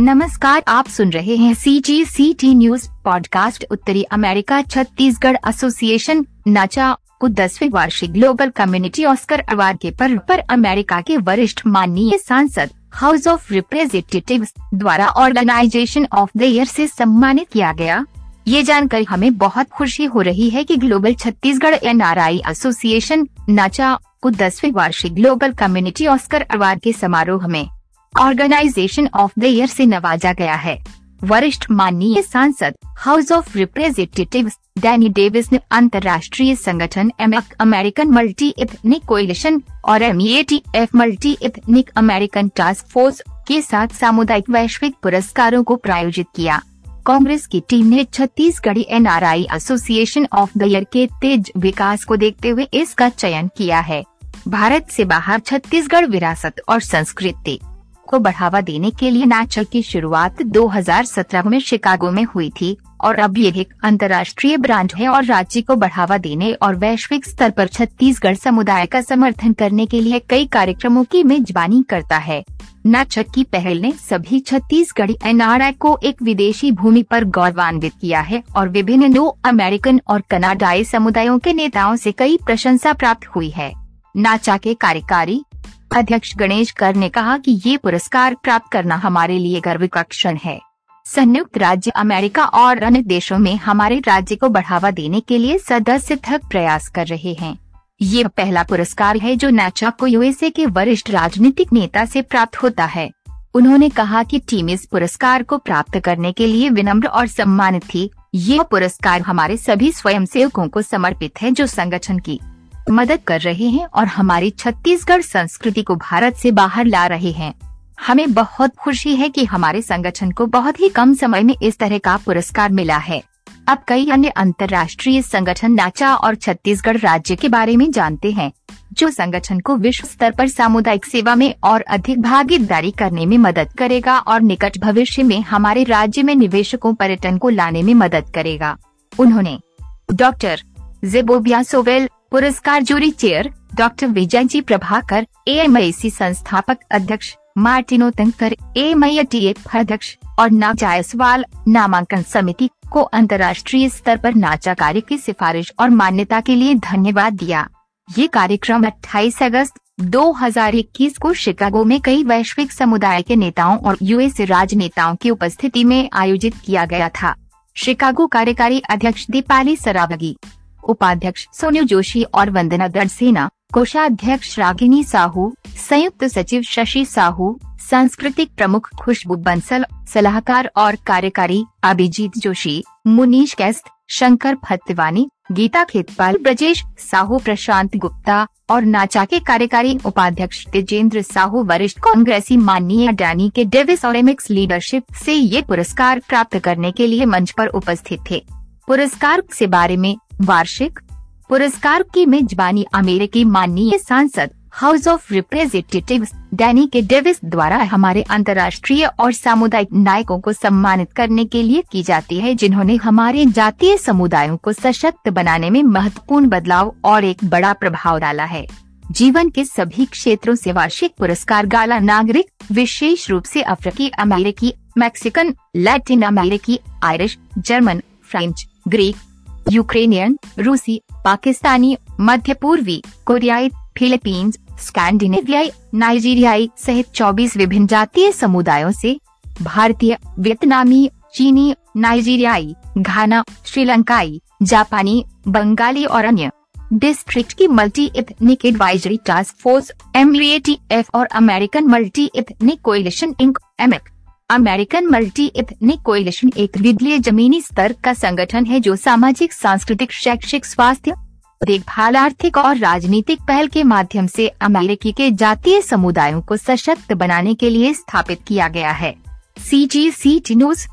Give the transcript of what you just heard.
नमस्कार, आप सुन रहे हैं C G C T news podcast उत्तरी अमेरिका, छत्तीसगढ़ एसोसिएशन नाचा, को दसवें वार्षिक ग्लोबल कम्युनिटी ऑस्कर अवार्ड के पर्व पर अमेरिका के वरिष्ठ माननीय सांसद हाउस ऑफ़ रिप्रेजेंटेटिव द्वारा ऑर्गेनाइजेशन ऑफ़ द ईयर से सम्मानित किया गया। ये जानकर हमें बहुत खुशी हो रही है कि ग्लोबल छत्तीसगढ़ एनआरआई एसोसिएशन नाचा, को दसवें वार्षिक ग्लोबल कम्युनिटी ऑस्कर अवार्ड के समारोह में ऑर्गेनाइजेशन ऑफ़ द ईयर से नवाजा गया है। वरिष्ठ माननीय सांसद, house of representative Danny Davis ने अंतर्राष्ट्रीय संगठन अमेरिकन मल्टी इथनिक कोलिशन और M F multi ethnic American task force के साथ सामुदायिक वैश्विक पुरस्कारों को प्रायोजित किया। कांग्रेस की टीम ने Chhattisgarhi NRI association of the year के तेज विकास को देखते हुए इसका चयन किया है। भारत से बाहर छत्तीसगढ़ विरासत और संस्कृति। को बढ़ावा देने के लिए नाचल की शुरुआत 2017 में शिकागो में हुई थी, और अब ये एक अंतर्राष्ट्रीय ब्रांड है और राज्य को बढ़ावा देने और वैश्विक स्तर पर छत्तीसगढ़ समुदाय का समर्थन करने के लिए कई कार्यक्रमों की मेजबानी करता है। नाचक की पहल ने सभी छत्तीसगढ़ी एनआरआई को एक विदेशी भूमि पर गौरवान्वित किया है और विभिन्न नो अमेरिकन और कनाडाई समुदायों के नेताओं से कई प्रशंसा प्राप्त हुई है। नाचा के कार्यकारी अध्यक्ष गणेश कर ने कहा कि ये पुरस्कार प्राप्त करना हमारे लिए गर्व का क्षण है। संयुक्त राज्य अमेरिका और अन्य देशों में हमारे राज्य को बढ़ावा देने के लिए सदस्य थक प्रयास कर रहे हैं। ये पहला पुरस्कार है जो नाचा को यूएसए के वरिष्ठ राजनीतिक नेता से प्राप्त होता है। उन्होंने कहा कि टीम इस पुरस्कार को प्राप्त करने के लिए विनम्र और सम्मानित थी। ये पुरस्कार हमारे सभी स्वयंसेवकों को समर्पित है जो संगठन की मदद कर रहे हैं और हमारी छत्तीसगढ़ संस्कृति को भारत से बाहर ला रहे हैं। हमें बहुत खुशी है कि हमारे संगठन को बहुत ही कम समय में इस तरह का पुरस्कार मिला है। अब कई अन्य अंतर्राष्ट्रीय संगठन नाचा और छत्तीसगढ़ राज्य के बारे में जानते हैं, जो संगठन को विश्व स्तर पर सामुदायिक सेवा में और अधिक भागीदारी करने में मदद करेगा और निकट भविष्य में हमारे राज्य में निवेशकों पर्यटन को लाने में मदद करेगा। उन्होंने डॉक्टर जेबोबिया सोवेल पुरस्कार jury chair, doctor Vijay G Prabhakar ए संस्थापक अध्यक्ष, मार्टिनो तंकर ए अध्यक्ष और नाग जायसवाल नामांकन समिति को अंतर्राष्ट्रीय स्तर पर नाचा कार्य की सिफारिश और मान्यता के लिए धन्यवाद दिया। ये कार्यक्रम 28 अगस्त 2021 को शिकागो में कई वैश्विक समुदाय के नेताओं और यूएस राजनेताओं की उपस्थिति में आयोजित किया गया था। शिकागो कार्यकारी अध्यक्ष दीपाली सरावगी उपाध्यक्ष सोनू जोशी और वंदना गढ़सेना कोषाध्यक्ष रागिनी साहू, संयुक्त सचिव शशि साहू, सांस्कृतिक प्रमुख खुशबू बंसल, सलाहकार और कार्यकारी अभिजीत जोशी, मुनीश कैस्त, शंकर फतवानी गीता खेतपाल, ब्रजेश साहू, प्रशांत गुप्ता और नाचा के कार्यकारी उपाध्यक्ष तेजेंद्र साहू, वरिष्ठ कांग्रेसी माननीय डैनी के डेविस और एमिक्स लीडरशिप से ये पुरस्कार प्राप्त करने के लिए मंच पर उपस्थित थे। पुरस्कार से बारे में वार्षिक पुरस्कार की मेजबानी अमेरिकी माननीय सांसद हाउस ऑफ़ रिप्रेजेंटेटिव डैनी के डेविस द्वारा हमारे अंतर्राष्ट्रीय और सामुदायिक नायकों को सम्मानित करने के लिए की जाती है, जिन्होंने हमारे जातीय समुदायों को सशक्त बनाने में महत्वपूर्ण बदलाव और एक बड़ा प्रभाव डाला है। जीवन के सभी क्षेत्रों से वार्षिक पुरस्कार गाला नागरिक, विशेष रूप से अफ्रीकी अमेरिकी, मैक्सिकन, लैटिन अमेरिकी, Irish, German, French, Greek Ukrainian रूसी पाकिस्तानी मध्य पूर्वी कोरियाई फिलीपींस स्कैंडिनेवियाई नाइजीरियाई सहित 24 विभिन्न जातीय समुदायों से भारतीय, वियतनामी, चीनी, नाइजीरियाई, घाना, श्रीलंकाई, जापानी, बंगाली और अन्य डिस्ट्रिक्ट की multi ethnic advisory task force M और American multi ethnic coalition Inc एमएक American multi ethnic coalition एक विद्लीय जमीनी स्तर का संगठन है जो सामाजिक, सांस्कृतिक, शैक्षिक, स्वास्थ्य देखभाल आर्थिक और राजनीतिक पहल के माध्यम से अमेरिकी के जातीय समुदायों को सशक्त बनाने के लिए स्थापित किया गया है। सी जी सी टी न्यूज़